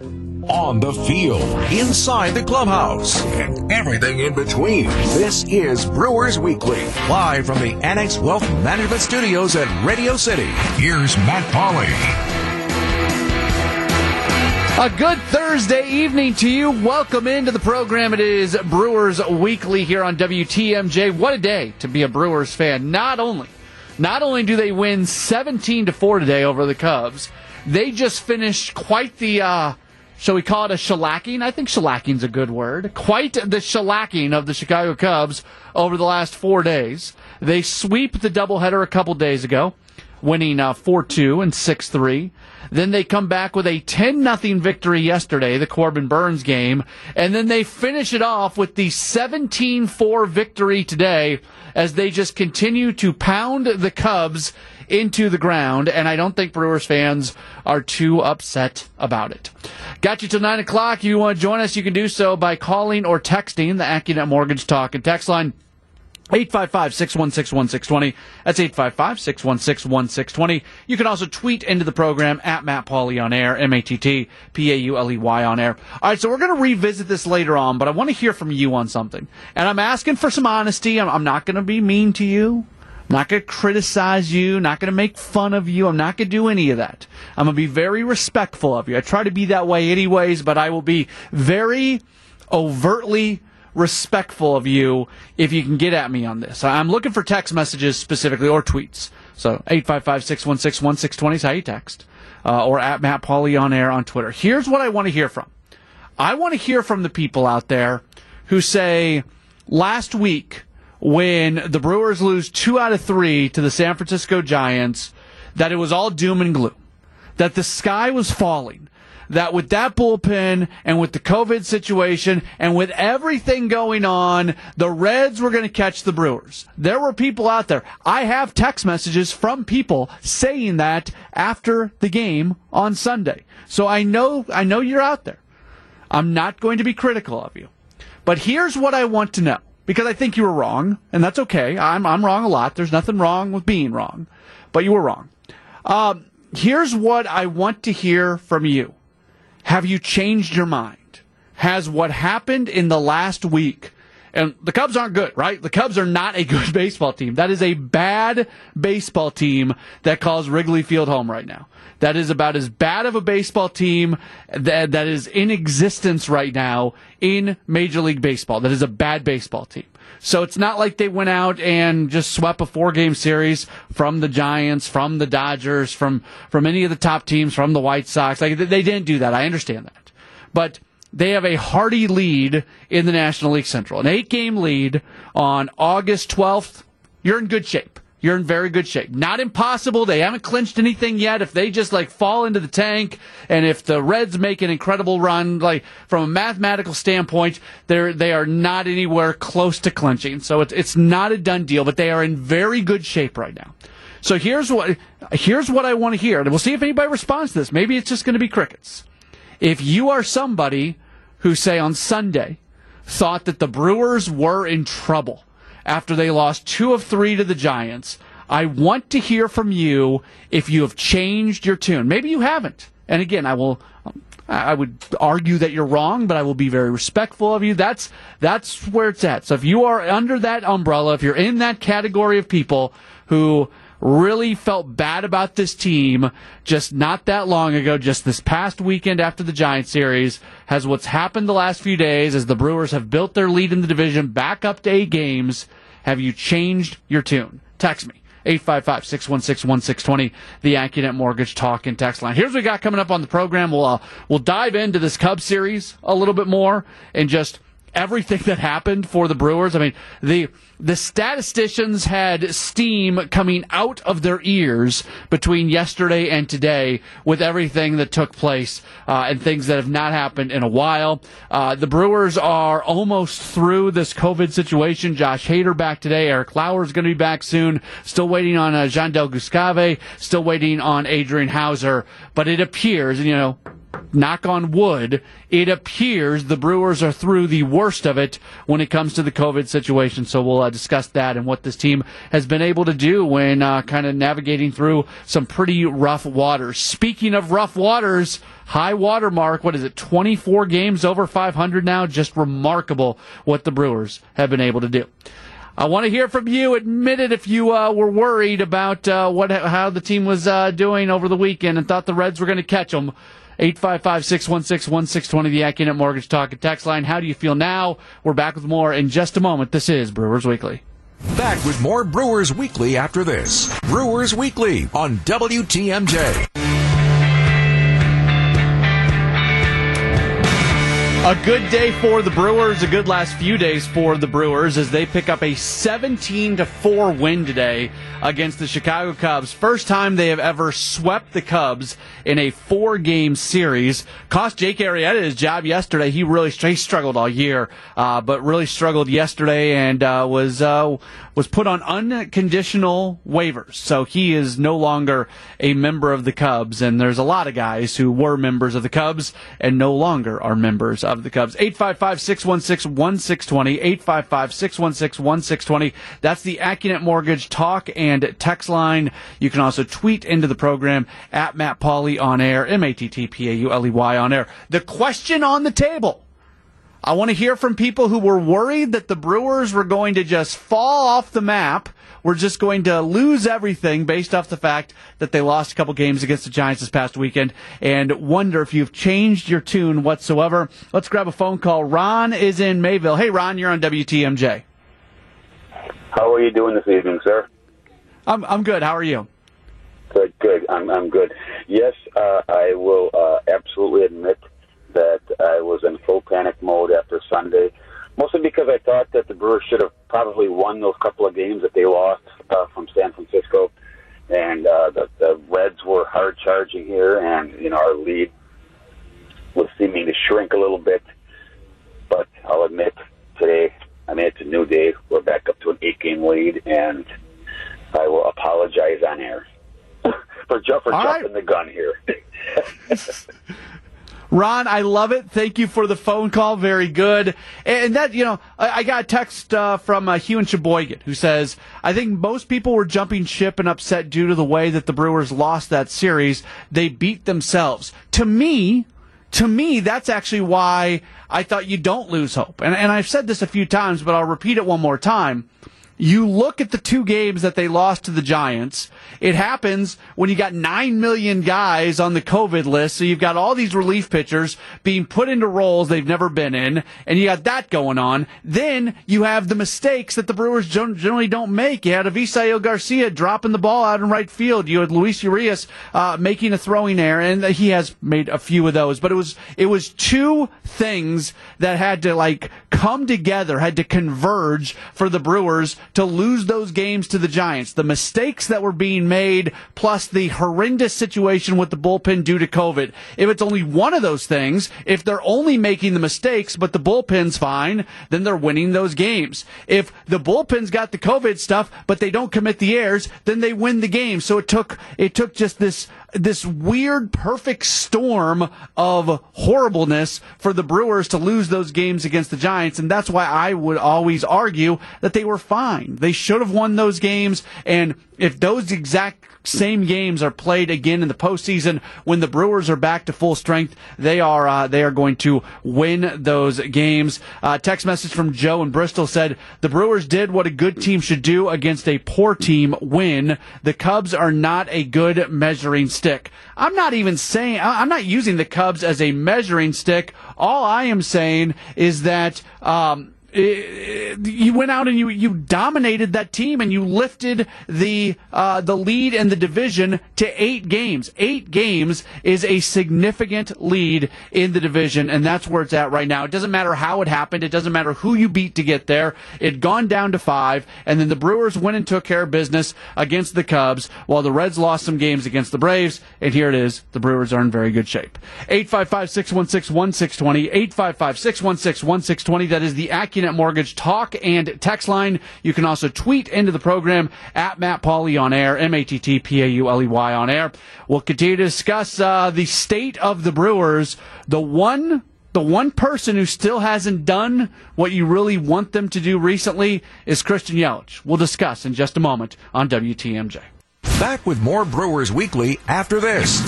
On the field, inside the clubhouse, and everything in between. This is Brewers Weekly, live from the Annex Wealth Management Studios at Radio City. Here's Matt Pauley. A good Thursday evening to you. Welcome into the program. It is Brewers Weekly here on WTMJ. What a day to be a Brewers fan. Not only, not only do they win 17 to 4 today over the Cubs, they just finished quite the uh, shall we call it a shellacking? I think shellacking's a good word. Quite the shellacking of the Chicago Cubs over the last four days. They sweep the doubleheader a couple days ago, winning uh, 4-2 and 6-3. Then they come back with a 10 0 victory yesterday, the Corbin Burnes game. And then they finish it off with the 17 4 victory today as they just continue to pound the Cubs into the ground. And I don't think Brewers fans are too upset about it. Got you till 9 o'clock. If you want to join us, you can do so by calling or texting the AccuNet Mortgage Talk and text line 855 616 1620. That's 855 616 1620. You can also tweet into the program at Matt Pauley on air, M A T T P A U L E Y on air. All right, so we're going to revisit this later on, but I want to hear from you on something. And I'm asking for some honesty. I'm, I'm not going to be mean to you. I'm not going to criticize you, not going to make fun of you. I'm not going to do any of that. I'm going to be very respectful of you. I try to be that way anyways, but I will be very overtly respectful of you if you can get at me on this. I'm looking for text messages specifically or tweets. So 855-616-1620 is how you text. Uh, or at Matt Pauley on air on Twitter. Here's what I want to hear from. I want to hear from the people out there who say last week when the Brewers lose two out of three to the San Francisco Giants that it was all doom and gloom, that the sky was falling, that with that bullpen and with the COVID situation and with everything going on, the Reds were going to catch the Brewers. There were people out there. I have text messages from people saying that after the game on Sunday. So I know, I know you're out there. I'm not going to be critical of you. But here's what I want to know because I think you were wrong, and that's okay. I'm, I'm wrong a lot. There's nothing wrong with being wrong, but you were wrong. Um, here's what I want to hear from you. Have you changed your mind? Has what happened in the last week, and the Cubs aren't good, right? The Cubs are not a good baseball team. That is a bad baseball team that calls Wrigley Field home right now. That is about as bad of a baseball team that, that is in existence right now in Major League Baseball. That is a bad baseball team. So it's not like they went out and just swept a four game series from the Giants, from the Dodgers, from, from any of the top teams, from the White Sox. Like they didn't do that. I understand that. But they have a hearty lead in the National League Central. An eight game lead on August 12th. You're in good shape you're in very good shape. Not impossible. They haven't clinched anything yet. If they just like fall into the tank and if the Reds make an incredible run, like from a mathematical standpoint, they're, they are not anywhere close to clinching. So it's, it's not a done deal, but they are in very good shape right now. So here's what, here's what I want to hear. And we'll see if anybody responds to this. Maybe it's just going to be crickets. If you are somebody who say on Sunday thought that the Brewers were in trouble, after they lost two of three to the Giants. I want to hear from you if you have changed your tune. Maybe you haven't. And again, I will I would argue that you're wrong, but I will be very respectful of you. That's that's where it's at. So if you are under that umbrella, if you're in that category of people who really felt bad about this team just not that long ago, just this past weekend after the Giants series, has what's happened the last few days as the Brewers have built their lead in the division back up to eight games. Have you changed your tune? Text me. 855-616-1620, the AccuNet Mortgage Talk and Text line. Here's what we got coming up on the program. We'll, uh, we'll dive into this Cubs series a little bit more and just everything that happened for the Brewers. I mean, the the statisticians had steam coming out of their ears between yesterday and today with everything that took place uh, and things that have not happened in a while. Uh, the Brewers are almost through this COVID situation. Josh Hader back today. Eric Lauer is going to be back soon. Still waiting on uh, Jandel Gustave. Still waiting on Adrian Houser. But it appears, you know, knock on wood, it appears the Brewers are through the worst of it when it comes to the COVID situation. So we'll uh, discuss that and what this team has been able to do when uh, kind of navigating through some pretty rough waters. Speaking of rough waters, high water mark, what is it, 24 games over 500 now? Just remarkable what the Brewers have been able to do. I want to hear from you. Admit it if you uh, were worried about uh, what how the team was uh, doing over the weekend and thought the Reds were going to catch them. 855 616 1620, the AccuNet Mortgage Talk and Text line. How do you feel now? We're back with more in just a moment. This is Brewers Weekly. Back with more Brewers Weekly after this. Brewers Weekly on WTMJ. A good day for the Brewers, a good last few days for the Brewers as they pick up a 17 to 4 win today against the Chicago Cubs. First time they have ever swept the Cubs in a four game series. Cost Jake Arrieta his job yesterday. He really he struggled all year, uh, but really struggled yesterday and uh, was uh, was put on unconditional waivers. So he is no longer a member of the Cubs. And there's a lot of guys who were members of the Cubs and no longer are members of the Cubs. 855 616 1620. 855 616 1620. That's the AccuNet Mortgage talk and text line. You can also tweet into the program at Matt Pauley on air, M A T T P A U L E Y on air. The question on the table. I want to hear from people who were worried that the Brewers were going to just fall off the map. We're just going to lose everything based off the fact that they lost a couple games against the Giants this past weekend and wonder if you've changed your tune whatsoever. Let's grab a phone call. Ron is in Mayville. Hey, Ron, you're on WTMJ. How are you doing this evening, sir? I'm, I'm good. How are you? Good, good. I'm, I'm good. Yes, uh, I will uh, absolutely admit that I was in full panic mode after Sunday, mostly because I thought that the Brewers should have probably won those couple of games that they lost uh, from San Francisco, and uh, the, the Reds were hard charging here, and you know our lead was seeming to shrink a little bit. But I'll admit today, I mean it's a new day. We're back up to an eight-game lead, and I will apologize on air for, ju- for jumping right. the gun here. Ron, I love it. Thank you for the phone call. Very good. And that, you know, I, got a text uh, from uh, Hugh and Sheboygan who says, I think most people were jumping ship and upset due to the way that the Brewers lost that series. They beat themselves. To me, to me, that's actually why I thought you don't lose hope. And, and I've said this a few times, but I'll repeat it one more time you look at the two games that they lost to the Giants. It happens when you got 9 million guys on the COVID list. So you've got all these relief pitchers being put into roles they've never been in. And you got that going on. Then you have the mistakes that the Brewers generally don't make. You had Avisail Garcia dropping the ball out in right field. You had Luis Urias, uh, making a throwing error. And he has made a few of those. But it was, it was two things that had to like come together, had to converge for the Brewers to lose those games to the Giants. The mistakes that were being made, plus the horrendous situation with the bullpen due to COVID. If it's only one of those things, if they're only making the mistakes, but the bullpen's fine, then they're winning those games. If the bullpen's got the COVID stuff, but they don't commit the errors, then they win the game. So it took, it took just this this weird perfect storm of horribleness for the Brewers to lose those games against the Giants and that's why I would always argue that they were fine. They should have won those games and if those exact same games are played again in the postseason when the Brewers are back to full strength, they are uh, they are going to win those games. Uh, text message from Joe in Bristol said the Brewers did what a good team should do against a poor team. Win. The Cubs are not a good measuring stick. I'm not even saying I'm not using the Cubs as a measuring stick. All I am saying is that. Um, you went out and you you dominated that team and you lifted the uh, the lead in the division to eight games. Eight games is a significant lead in the division, and that's where it's at right now. It doesn't matter how it happened. It doesn't matter who you beat to get there. It gone down to five, and then the Brewers went and took care of business against the Cubs, while the Reds lost some games against the Braves. And here it is: the Brewers are in very good shape. 855-616-1620. 855-616-1620. That is the Accunet AccuNet Mortgage talk and text line. You can also tweet into the program at Matt Pauley on air, M A T T P A U L E Y on air. We'll continue to discuss uh, the state of the Brewers. The one the one person who still hasn't done what you really want them to do recently is Christian Yelich. We'll discuss in just a moment on WTMJ. Back with more Brewers Weekly after this.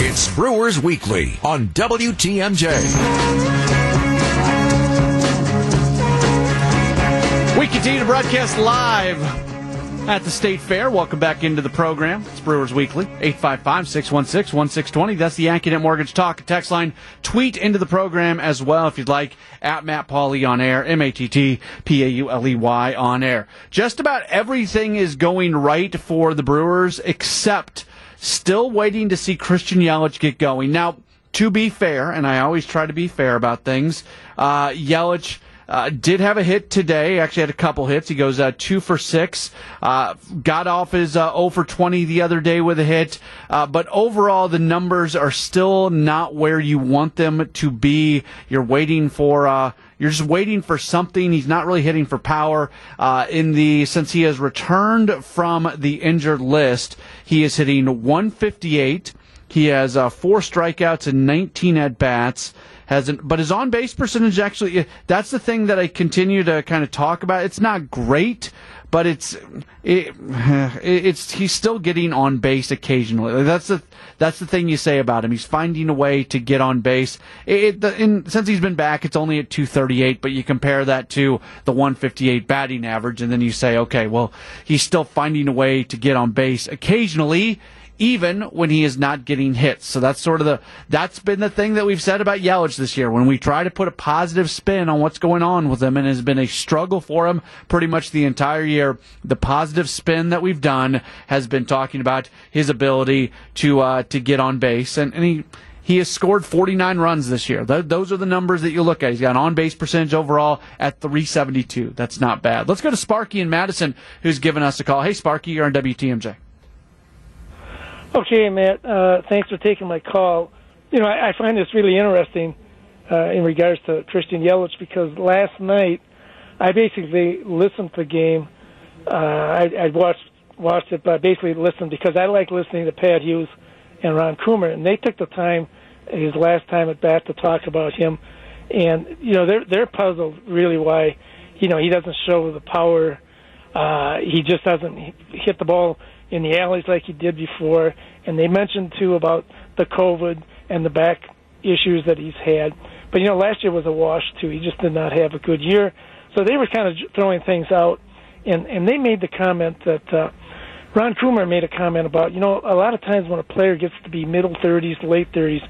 It's Brewers Weekly on WTMJ. We continue to broadcast live at the State Fair. Welcome back into the program. It's Brewers Weekly, 855-616-1620. That's the AccuNet Mortgage Talk text line. Tweet into the program as well if you'd like, at Matt Pauley on air, M-A-T-T-P-A-U-L-E-Y on air. Just about everything is going right for the Brewers except still waiting to see Christian Yelich get going. Now, to be fair, and I always try to be fair about things, uh, Yelich uh, did have a hit today. Actually, had a couple hits. He goes uh, two for six. Uh, got off his uh, 0 for 20 the other day with a hit. Uh, but overall, the numbers are still not where you want them to be. You're waiting for. Uh, you're just waiting for something. He's not really hitting for power. Uh, in the since he has returned from the injured list, he is hitting 158. He has four strikeouts and 19 at bats hasn't, but his on base percentage actually, that's the thing that I continue to kind of talk about. It's not great, but it's, it, it's, he's still getting on base occasionally. That's the, that's the thing you say about him. He's finding a way to get on base. It, it, in, since he's been back, it's only at 238, but you compare that to the 158 batting average, and then you say, okay, well, he's still finding a way to get on base occasionally even when he is not getting hits. So that's sort of the that's been the thing that we've said about Yelich this year. When we try to put a positive spin on what's going on with him, and has been a struggle for him pretty much the entire year. The positive spin that we've done has been talking about his ability to uh, to get on base, and, and he. He has scored 49 runs this year. Th- those are the numbers that you look at. He's got an on base percentage overall at 372. That's not bad. Let's go to Sparky and Madison, who's given us a call. Hey, Sparky, you're on WTMJ. Okay, Matt. Uh, thanks for taking my call. You know, I, I find this really interesting uh, in regards to Christian Yelich because last night I basically listened to the game. Uh, I, I watched watched it, but basically listened because I like listening to Pat Hughes and Ron Coomer, and they took the time his last time at bat to talk about him, and you know they're they're puzzled really why you know he doesn't show the power. Uh, he just doesn't hit the ball in the alleys like he did before. And they mentioned too about the COVID and the back issues that he's had. But you know, last year was a wash too. He just did not have a good year. So they were kind of throwing things out, and and they made the comment that uh, Ron Coomer made a comment about you know a lot of times when a player gets to be middle 30s, late 30s,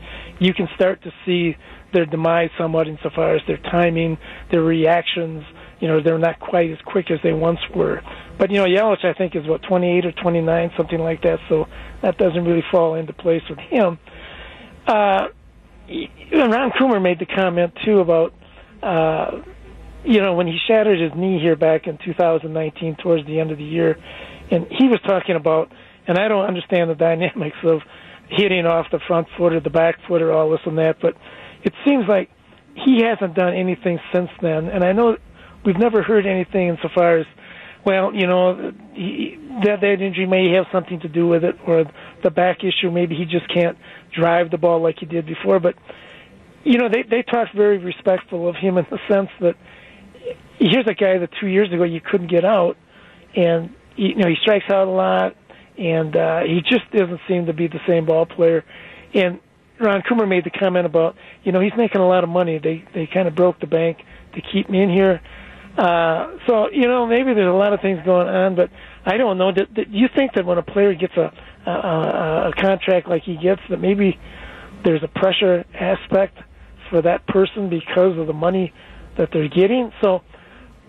you can start to see their demise somewhat insofar as their timing, their reactions. You know, they're not quite as quick as they once were. But you know, Yelich I think is what 28 or 29, something like that. So that doesn't really fall into place with him. Uh, Ron Coomer made the comment too about, uh, you know, when he shattered his knee here back in 2019 towards the end of the year, and he was talking about, and I don't understand the dynamics of hitting off the front foot or the back foot or all this and that, but it seems like he hasn't done anything since then, and I know we've never heard anything insofar as well, you know, he, that that injury may have something to do with it, or the back issue. Maybe he just can't drive the ball like he did before. But you know, they they talked very respectful of him in the sense that here's a guy that two years ago you couldn't get out, and you know he strikes out a lot, and uh, he just doesn't seem to be the same ball player. And Ron Coomer made the comment about, you know, he's making a lot of money. They they kind of broke the bank to keep me in here. Uh, so you know maybe there's a lot of things going on, but I don't know. Do, do you think that when a player gets a, a a contract like he gets, that maybe there's a pressure aspect for that person because of the money that they're getting? So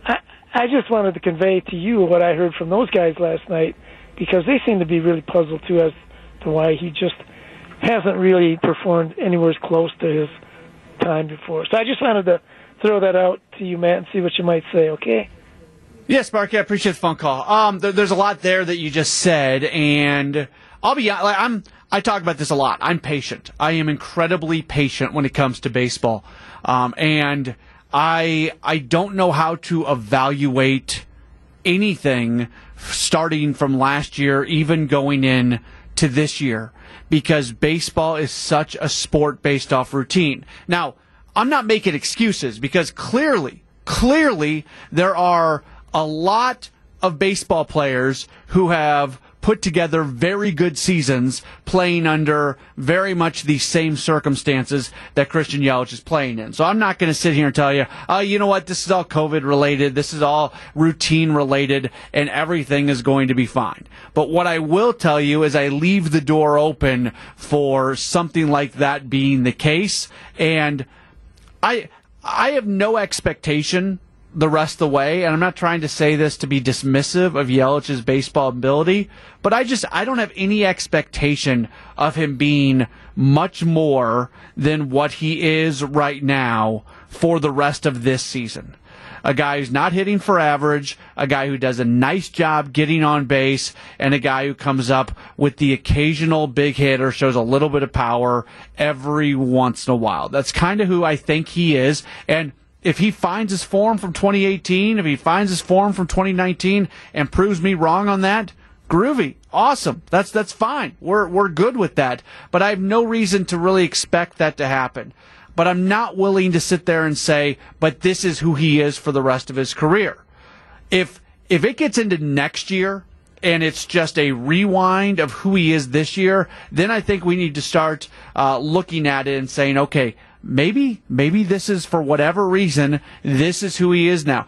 I I just wanted to convey to you what I heard from those guys last night because they seem to be really puzzled too as to why he just hasn't really performed anywhere as close to his time before. So I just wanted to throw that out to you, Matt, and see what you might say. Okay. Yes, Sparky, I appreciate the phone call. Um, there, there's a lot there that you just said, and I'll be like I'm. I talk about this a lot. I'm patient. I am incredibly patient when it comes to baseball, um, and I I don't know how to evaluate anything starting from last year, even going in to this year, because baseball is such a sport based off routine. Now, I'm not making excuses because clearly, clearly there are a lot of baseball players who have put together very good seasons playing under very much the same circumstances that Christian Yelich is playing in. So I'm not going to sit here and tell you, oh, you know what, this is all COVID related, this is all routine related, and everything is going to be fine. But what I will tell you is I leave the door open for something like that being the case, and I I have no expectation the rest of the way. And I'm not trying to say this to be dismissive of Yelich's baseball ability, but I just I don't have any expectation of him being much more than what he is right now for the rest of this season. A guy who's not hitting for average, a guy who does a nice job getting on base, and a guy who comes up with the occasional big hit or shows a little bit of power every once in a while. That's kind of who I think he is. And if he finds his form from 2018, if he finds his form from 2019 and proves me wrong on that, groovy, awesome. That's that's fine. We're we're good with that. But I have no reason to really expect that to happen. But I'm not willing to sit there and say, but this is who he is for the rest of his career. If if it gets into next year and it's just a rewind of who he is this year, then I think we need to start uh, looking at it and saying, okay, maybe maybe this is for whatever reason this is who he is now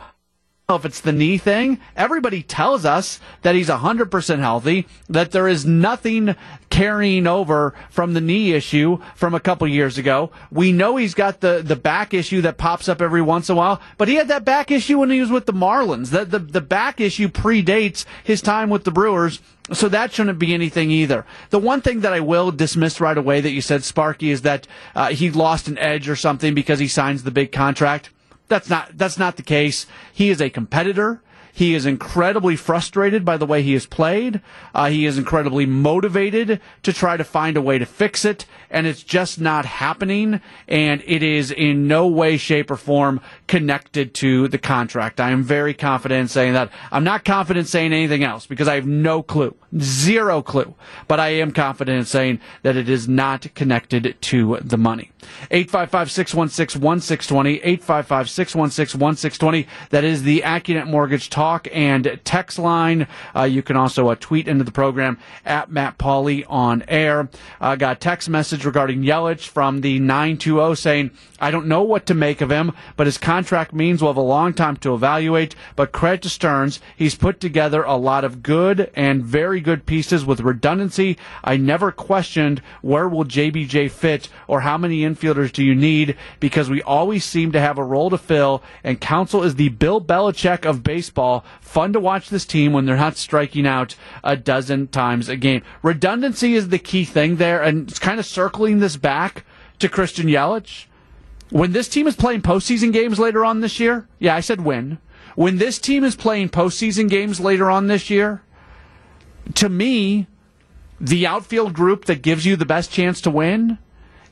if it's the knee thing. Everybody tells us that he's 100% healthy, that there is nothing carrying over from the knee issue from a couple years ago. We know he's got the, the back issue that pops up every once in a while, but he had that back issue when he was with the Marlins. The, the, the back issue predates his time with the Brewers. So that shouldn't be anything either. The one thing that I will dismiss right away that you said, Sparky, is that uh, he lost an edge or something because he signs the big contract. That's not that's not the case. He is a competitor. He is incredibly frustrated by the way he has played. Uh, he is incredibly motivated to try to find a way to fix it, and it's just not happening. And it is in no way, shape, or form connected to the contract. I am very confident in saying that. I'm not confident saying anything else because I have no clue, zero clue. But I am confident in saying that it is not connected to the money. 855 616 1620, 855 616 1620. That is the AccuNet Mortgage talk talk and text line. Uh, you can also uh, tweet into the program at Matt Pauley on air. Uh, got a text message regarding Yelich from the 920 saying, I don't know what to make of him, but his contract means we'll have a long time to evaluate. But credit to Stearns, he's put together a lot of good and very good pieces with redundancy. I never questioned where will JBJ fit or how many infielders do you need because we always seem to have a role to fill and Counsell is the Bill Belichick of baseball Fun to watch this team when they're not striking out a dozen times a game. Redundancy is the key thing there, and it's kind of circling this back to Christian Yelich. When this team is playing postseason games later on this year, yeah, I said win. When this team is playing postseason games later on this year, to me, the outfield group that gives you the best chance to win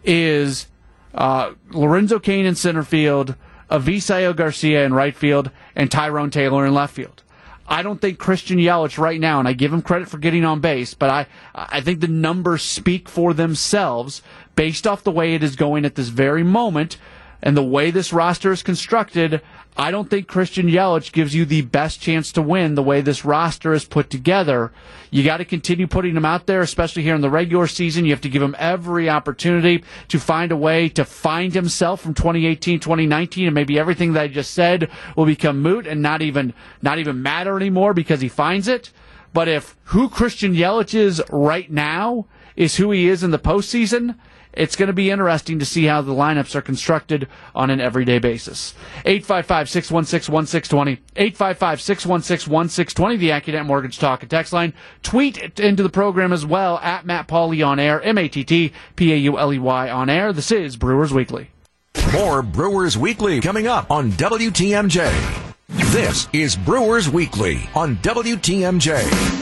is uh, Lorenzo Cain in center field, Avisail Garcia in right field, and Tyrone Taylor in left field. I don't think Christian Yelich right now, and I give him credit for getting on base, but I, I think the numbers speak for themselves based off the way it is going at this very moment and the way this roster is constructed. I don't think Christian Yelich gives you the best chance to win the way this roster is put together. You got to continue putting him out there, especially here in the regular season. You have to give him every opportunity to find a way to find himself from 2018, 2019, and maybe everything that I just said will become moot and not even not even matter anymore because he finds it. But if who Christian Yelich is right now is who he is in the postseason, it's going to be interesting to see how the lineups are constructed on an everyday basis. 855 616 1620. 855 616 1620, the AccuNet Mortgage Talk and Text line. Tweet into the program as well at Matt Pauley on air, M A T T P A U L E Y on air. This is Brewers Weekly. More Brewers Weekly coming up on WTMJ. This is Brewers Weekly on WTMJ.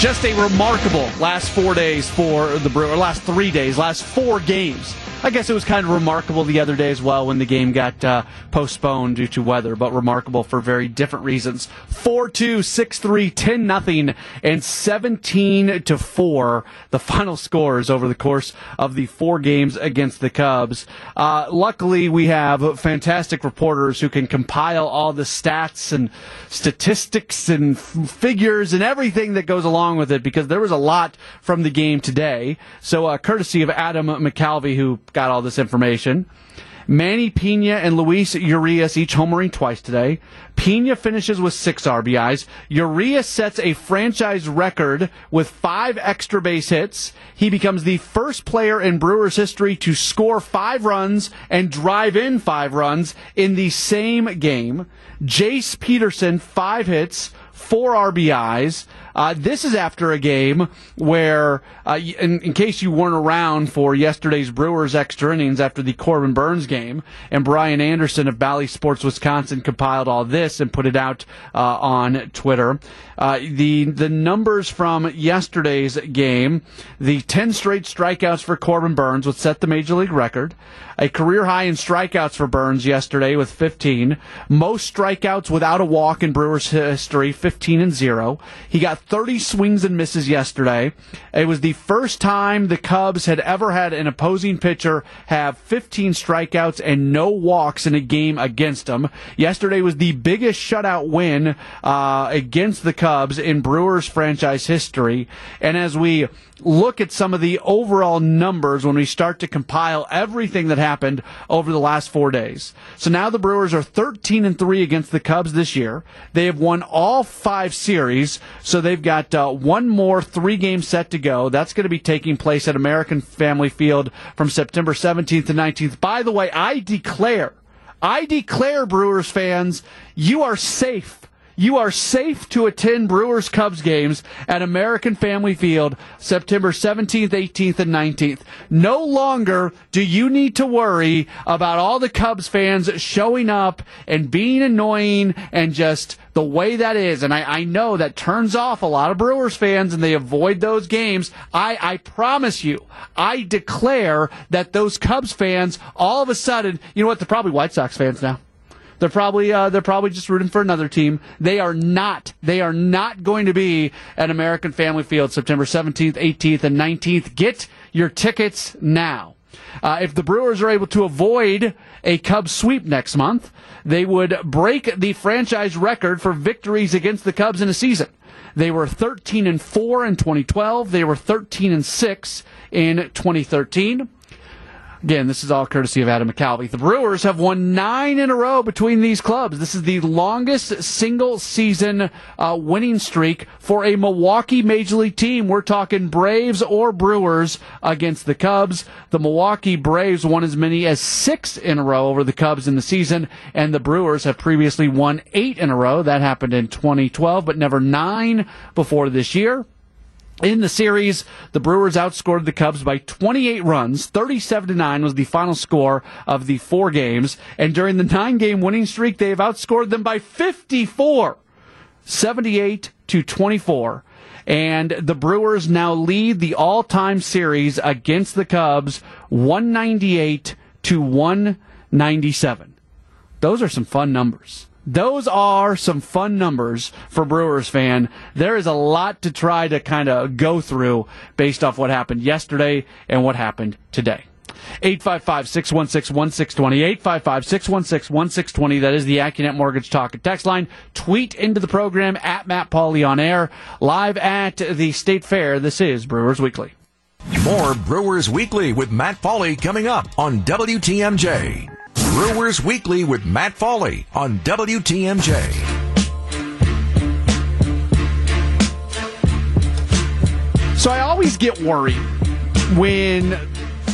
Just a remarkable last four days for the Brewers, last three days, last four games I guess it was kind of remarkable the other day as well when the game got uh, postponed due to weather, but remarkable for very different reasons. 4 2, 6 3, 10 nothing, and 17 to 4, the final scores over the course of the four games against the Cubs. Uh, luckily, we have fantastic reporters who can compile all the stats and statistics and f- figures and everything that goes along with it because there was a lot from the game today. So, uh, courtesy of Adam McCalvy, who got all this information. Manny Piña and Luis Urias each homering twice today. Piña finishes with six RBIs. Urias sets a franchise record with five extra base hits. He becomes the first player in Brewers history to score five runs and drive in five runs in the same game. Jace Peterson, five hits, four RBIs. Uh, this is after a game where, uh, in, in, case you weren't around for yesterday's Brewers extra innings after the Corbin Burnes game, and Brian Anderson of Bally Sports Wisconsin compiled all this and put it out uh, on Twitter. Uh, the the numbers from yesterday's game, the 10 straight strikeouts for Corbin Burnes, would set the major league record. A career high in strikeouts for Burnes yesterday with 15. Most strikeouts without a walk in Brewers history, 15 and 0. He got 30 swings and misses yesterday. It was the first time the Cubs had ever had an opposing pitcher have 15 strikeouts and no walks in a game against them. Yesterday was the biggest shutout win uh, against the Cubs in Brewers franchise history. And as we look at some of the overall numbers when we start to compile everything that happened over the last four days. So now the Brewers are 13 and 3 against the Cubs this year. They have won all five series, so they've got uh, one more three game set to go. That's going to be taking place at American Family Field from September 17th to 19th. By the way, I declare, I declare, Brewers fans, you are safe you are safe to attend Brewers Cubs games at American Family Field September 17th, 18th, and 19th. No longer do you need to worry about all the Cubs fans showing up and being annoying and just the way that is. And I, I know that turns off a lot of Brewers fans and they avoid those games. I, I promise you, I declare that those Cubs fans all of a sudden, you know what? They're probably White Sox fans now. They're probably uh, they're probably just rooting for another team. They are not. They are not going to be at American Family Field September 17th, 18th, and 19th. Get your tickets now. Uh, if the Brewers are able to avoid a Cubs sweep next month, they would break the franchise record for victories against the Cubs in a season. They were 13 and 4 in 2012. They were 13 and 6 in 2013. Again, this is all courtesy of Adam McCalvy. The Brewers have won nine in a row between these clubs. This is the longest single season uh, winning streak for a Milwaukee Major League team. We're talking Braves or Brewers against the Cubs. The Milwaukee Braves won as many as six in a row over the Cubs in the season, and the Brewers have previously won eight in a row. That happened in 2012, but never nine before this year. In the series, the Brewers outscored the Cubs by 28 runs. 37 to 9 was the final score of the four games. And during the nine game winning streak, they have outscored them by 54. 78 to 24. And the Brewers now lead the all time series against the Cubs 198 to 197. Those are some fun numbers. Those are some fun numbers for Brewers fan. There is a lot to try to kind of go through based off what happened yesterday and what happened today. 855 616 1620. 855 616 1620. That is the Accunet Mortgage Talk and Text line. Tweet into the program at Matt Pauley on air. Live at the State Fair. This is Brewers Weekly. More Brewers Weekly with Matt Pauley coming up on WTMJ. Brewers Weekly with Matt Pauley on WTMJ. So I always get worried when,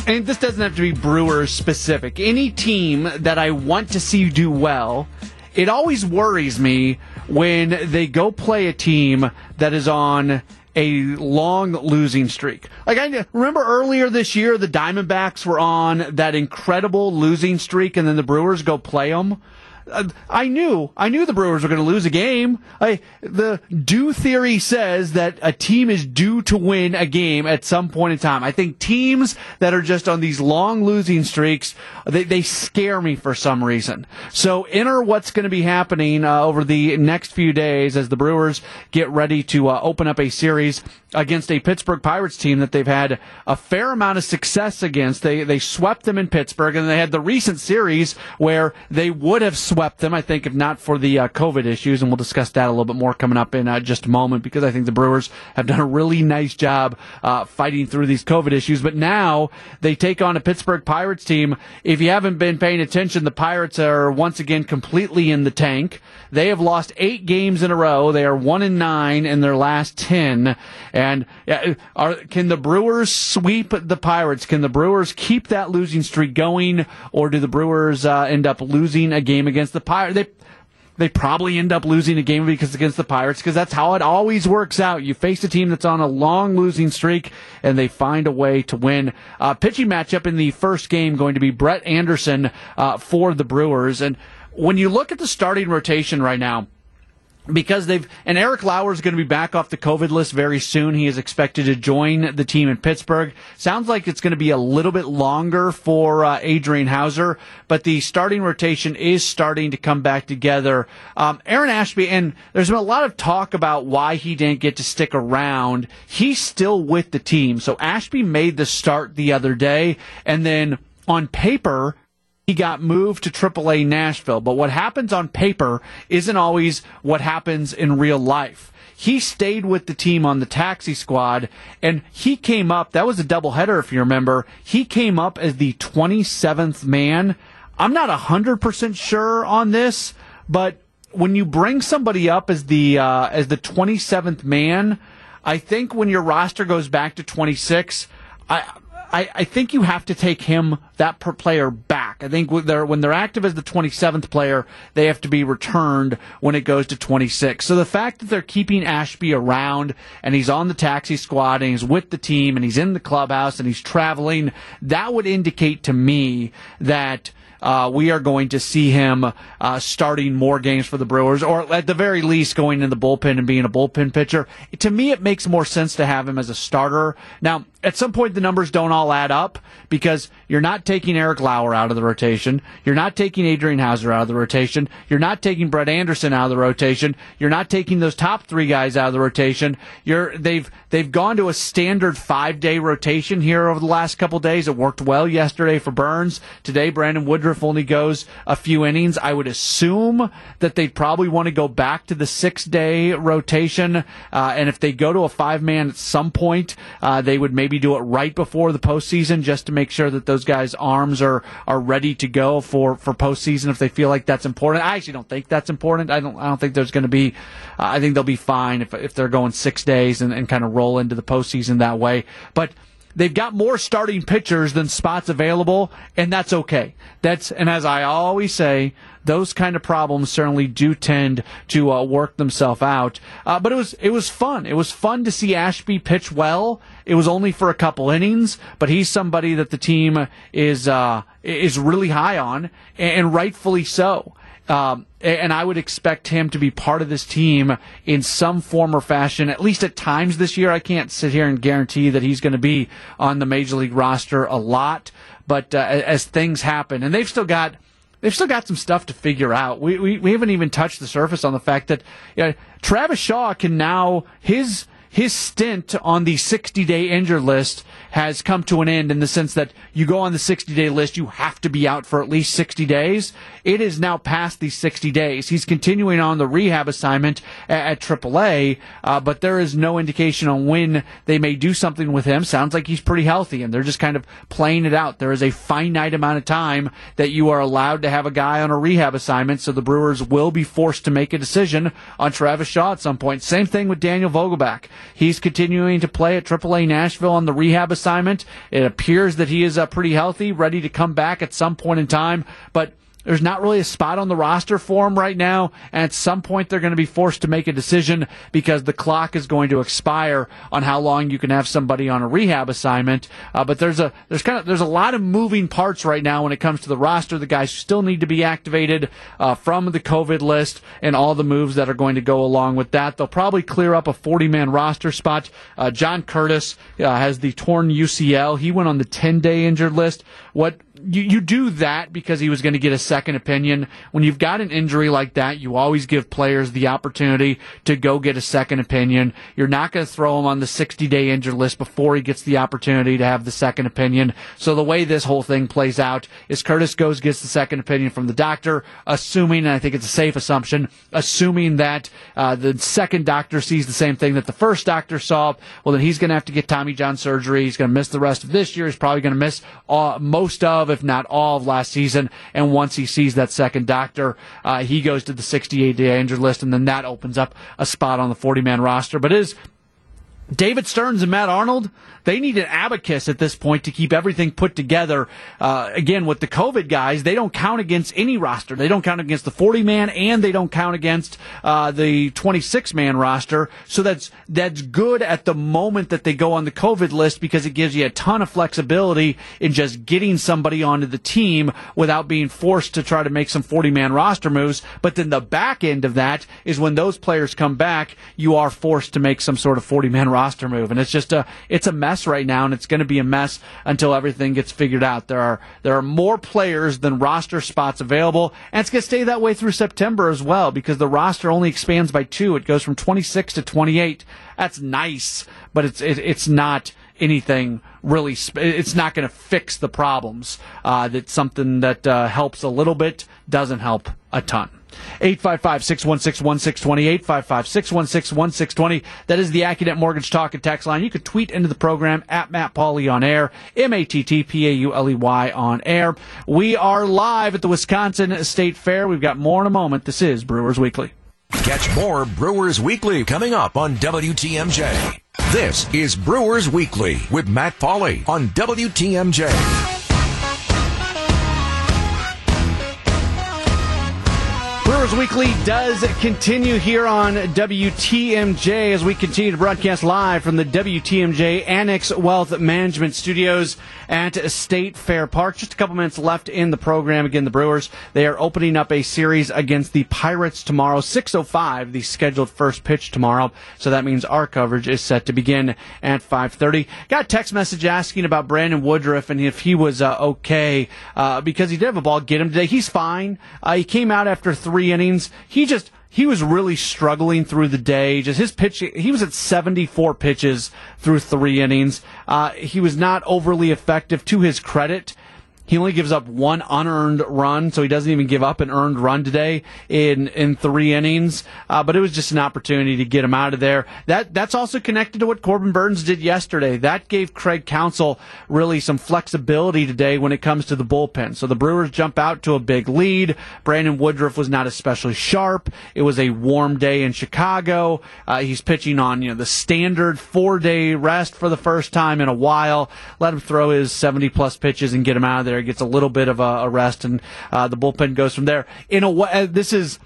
and this doesn't have to be Brewers specific, any team that I want to see do well, it always worries me when they go play a team that is on a long losing streak. Like I remember earlier this year, the Diamondbacks were on that incredible losing streak, and then the Brewers go play them. Uh, I knew, I knew the Brewers were going to lose a game. I, the due theory says that a team is due to win a game at some point in time. I think teams that are just on these long losing streaks, they, they scare me for some reason. So enter what's going to be happening uh, over the next few days as the Brewers get ready to uh, open up a series against a Pittsburgh Pirates team that they've had a fair amount of success against. They they swept them in Pittsburgh, and they had the recent series where they would have swept them, I think, if not for the uh, COVID issues. And we'll discuss that a little bit more coming up in uh, just a moment because I think the Brewers have done a really nice job uh, fighting through these COVID issues. But now they take on a Pittsburgh Pirates team. If you haven't been paying attention, the Pirates are once again completely in the tank. They have lost eight games in a row. They are one in nine in their last ten. And are, can the Brewers sweep the Pirates? Can the Brewers keep that losing streak going, or do the Brewers uh, end up losing a game against the Pirates? They they probably end up losing a game because against the Pirates because that's how it always works out. You face a team that's on a long losing streak and they find a way to win. Uh, pitching matchup in the first game going to be Brett Anderson uh, for the Brewers and when you look at the starting rotation right now, because they've and Eric Lauer is going to be back off the COVID list very soon. He is expected to join the team in Pittsburgh. Sounds like it's going to be a little bit longer for uh, Adrian Houser, but the starting rotation is starting to come back together. Um, Aaron Ashby, and there's been a lot of talk about why he didn't get to stick around. He's still with the team, so Ashby made the start the other day, and then on paper he got moved to AAA Nashville. But what happens on paper isn't always what happens in real life. He stayed with the team on the taxi squad and he came up. That was a doubleheader, if you remember. He came up as the 27th man. I'm not 100% sure on this, but when you bring somebody up as the, uh, as the 27th man, I think when your roster goes back to 26, I, I, I think you have to take him, that per player, back. I think when they're, when they're active as the 27th player, they have to be returned when it goes to 26. So the fact that they're keeping Ashby around and he's on the taxi squad and he's with the team and he's in the clubhouse and he's traveling, that would indicate to me that uh, we are going to see him uh, starting more games for the Brewers, or at the very least going in the bullpen and being a bullpen pitcher. To me, it makes more sense to have him as a starter. Now, at some point, the numbers don't all add up because you're not taking Eric Lauer out of the rotation. You're not taking Adrian Houser out of the rotation. You're not taking Brett Anderson out of the rotation. You're not taking those top three guys out of the rotation. You're they've they've gone to a standard five day rotation here over the last couple days. It worked well yesterday for Burnes. Today, Brandon Woodruff only goes a few innings. I would assume that they'd probably want to go back to the six day rotation, uh, and if they go to a five man at some point, uh, they would maybe do it right before the postseason just to make sure that those guys' arms are are ready to go for for postseason if they feel like that's important. I actually don't think that's important. I don't I don't think there's going to be. I think they'll be fine if if they're going six days and, and kind of roll into the postseason that way. But they've got more starting pitchers than spots available, and that's okay. That's and as I always say, those kind of problems certainly do tend to uh, work themselves out. Uh, but it was it was fun. It was fun to see Ashby pitch well. It was only for a couple innings, but he's somebody that the team is uh, is really high on, and rightfully so. Um, and I would expect him to be part of this team in some form or fashion, at least at times this year. I can't sit here and guarantee that he's going to be on the major league roster a lot, but uh, as things happen, and they've still got they've still got some stuff to figure out. We, we, we haven't even touched the surface on the fact that you know, Travis Shaw can now his his stint on the 60 day injured list has come to an end in the sense that you go on the 60 day list, you have to be out for at least 60 days. It is now past these 60 days. He's continuing on the rehab assignment at, at AAA, uh, but there is no indication on when they may do something with him. Sounds like he's pretty healthy and they're just kind of playing it out. There is a finite amount of time that you are allowed to have a guy on a rehab assignment, so the Brewers will be forced to make a decision on Travis Shaw at some point. Same thing with Daniel Vogelbach. He's continuing to play at AAA Nashville on the rehab assignment. It appears that he is uh, pretty healthy, ready to come back at some point in time. But there's not really a spot on the roster for him right now. And at some point, they're going to be forced to make a decision because the clock is going to expire on how long you can have somebody on a rehab assignment. Uh, but there's a there's kind of there's a lot of moving parts right now when it comes to the roster. The guys still need to be activated uh, from the COVID list and all the moves that are going to go along with that. They'll probably clear up a 40 man roster spot. Uh, John Curtis uh, has the torn UCL. He went on the 10 day injured list. What you, you do that because he was going to get a second opinion. When you've got an injury like that, you always give players the opportunity to go get a second opinion. You're not going to throw him on the 60 day injured list before he gets the opportunity to have the second opinion. So the way this whole thing plays out is Curtis goes, gets the second opinion from the doctor, assuming, and I think it's a safe assumption, assuming that uh, the second doctor sees the same thing that the first doctor saw. Well, then he's going to have to get Tommy John surgery. He's going to miss the rest of this year. He's probably going to miss uh, most of, if not all, of last season. And once he sees that second doctor, uh, he goes to the 68 day injured list, and then that opens up a spot on the 40 man roster. But it is David Stearns and Matt Arnold, they need an abacus at this point to keep everything put together. Uh, again, with the COVID guys, they don't count against any roster. They don't count against the 40 man and they don't count against uh, the 26 man roster. So that's that's good at the moment that they go on the COVID list because it gives you a ton of flexibility in just getting somebody onto the team without being forced to try to make some 40 man roster moves. But then the back end of that is when those players come back, you are forced to make some sort of 40 man roster move. And it's just a it's a mess right now, and it's going to be a mess until everything gets figured out. There are there are more players than roster spots available, and it's going to stay that way through September as well because the roster only expands by two. It goes from 26 to 28. That's nice, but it's it, it's not anything really. Sp- it's not going to fix the problems. Uh, that's something that uh, helps a little bit, doesn't help a ton. 855 616 1620. 855 616 1620. That is the AccuNet Mortgage Talk and Text line. You can tweet into the program at Matt Pauley on air, M A T T P A U L E Y on air. We are live at the Wisconsin State Fair. We've got more in a moment. This is Brewers Weekly. Catch more Brewers Weekly coming up on WTMJ. This is Brewers Weekly with Matt Pauley on WTMJ. Brewers Weekly does continue here on WTMJ as we continue to broadcast live from the WTMJ Annex Wealth Management Studios at State Fair Park. Just a couple minutes left in the program. Again, the Brewers, they are opening up a series against the Pirates tomorrow, 6.05, the scheduled first pitch tomorrow. So that means our coverage is set to begin at 5.30. Got a text message asking about Brandon Woodruff and if he was uh, okay uh, because he did have a ball get him today. He's fine. Uh, he came out after three innings. He just he was really struggling through the day. Just his pitch, he was at 74 pitches through three innings. Uh, he was not overly effective to his credit. He only gives up one unearned run, so he doesn't even give up an earned run today in in three innings. Uh, but it was just an opportunity to get him out of there. That that's also connected to what Corbin Burnes did yesterday. That gave Craig Counsell really some flexibility today when it comes to the bullpen. So the Brewers jump out to a big lead. Brandon Woodruff was not especially sharp. It was a warm day in Chicago. Uh, he's pitching on you know the standard four day rest for the first time in a while. Let him throw his 70 plus pitches and get him out of there there, gets a little bit of a, a rest, and uh, the bullpen goes from there. In a way, uh, this is,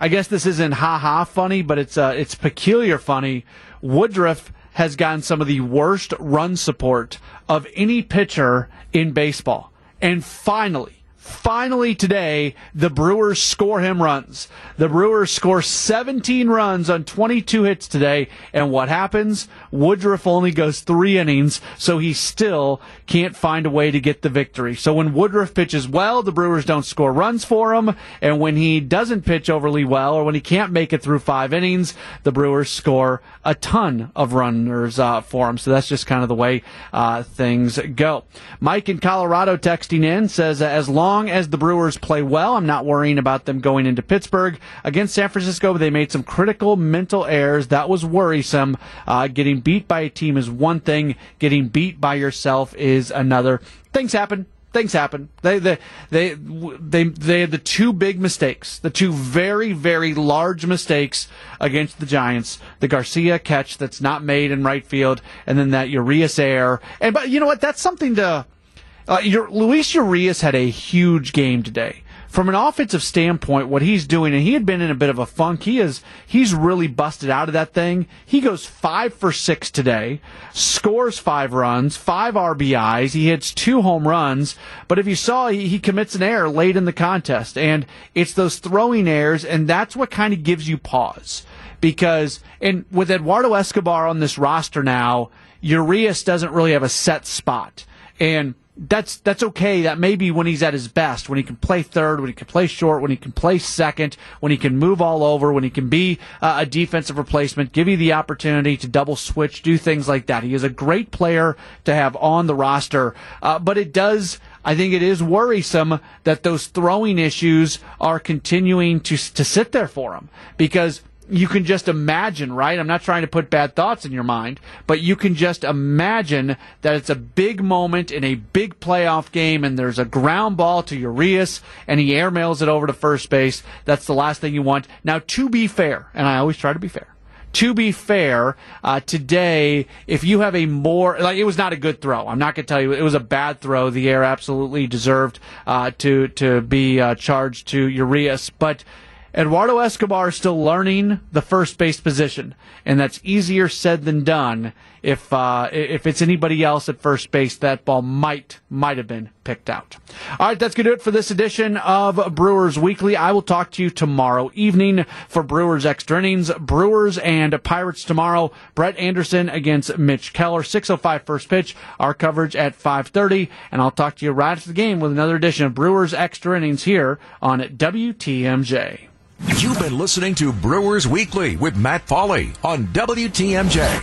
I guess this isn't ha ha funny, but it's uh, it's peculiar funny. Woodruff has gotten some of the worst run support of any pitcher in baseball, and finally Finally, today, the Brewers score him runs. The Brewers score 17 runs on 22 hits today. And what happens? Woodruff only goes three innings, so he still can't find a way to get the victory. So when Woodruff pitches well, the Brewers don't score runs for him. And when he doesn't pitch overly well, or when he can't make it through five innings, the Brewers score a ton of runners uh, for him. So that's just kind of the way uh, things go. Mike in Colorado texting in says, as long long as the Brewers play well, I'm not worrying about them going into Pittsburgh. Against San Francisco, they made some critical mental errors. That was worrisome. Uh, getting beat by a team is one thing. Getting beat by yourself is another. Things happen things happen. They they they they they had the two big mistakes, the two very very large mistakes against the Giants. The Garcia catch that's not made in right field, and then that Urias error. And but you know what? That's something to uh, your, Luis Urias had a huge game today. From an offensive standpoint, what he's doing, and he had been in a bit of a funk. He is he's really busted out of that thing. He goes five for six today, scores five runs, five RBIs. He hits two home runs. But if you saw, he, he commits an error late in the contest, and it's those throwing errors, and that's what kind of gives you pause because and with Eduardo Escobar on this roster now, Urias doesn't really have a set spot, and that's that's okay. That may be when he's at his best, when he can play third, when he can play short, when he can play second, when he can move all over, when he can be uh, a defensive replacement, give you the opportunity to double switch, do things like that. He is a great player to have on the roster, uh, but it does. I think it is worrisome that those throwing issues are continuing to to sit there for him because you can just imagine, right? I'm not trying to put bad thoughts in your mind, but you can just imagine that it's a big moment in a big playoff game and there's a ground ball to Urias and he airmails it over to first base. That's the last thing you want. Now, to be fair, and I always try to be fair, to be fair, uh, today, if you have a more like it was not a good throw. I'm not going to tell you it was a bad throw. The air absolutely deserved uh, to to be uh, charged to Urias, but Eduardo Escobar is still learning the first base position, and that's easier said than done. If uh, if it's anybody else at first base, that ball might might have been picked out. All right, that's gonna do it for this edition of Brewers Weekly. I will talk to you tomorrow evening for Brewers extra innings. Brewers and Pirates tomorrow. Brett Anderson against Mitch Keller. 6:05 first pitch. Our coverage at 5:30, and I'll talk to you right after the game with another edition of Brewers extra innings here on WTMJ. You've been listening to Brewers Weekly with Matt Pauley on WTMJ.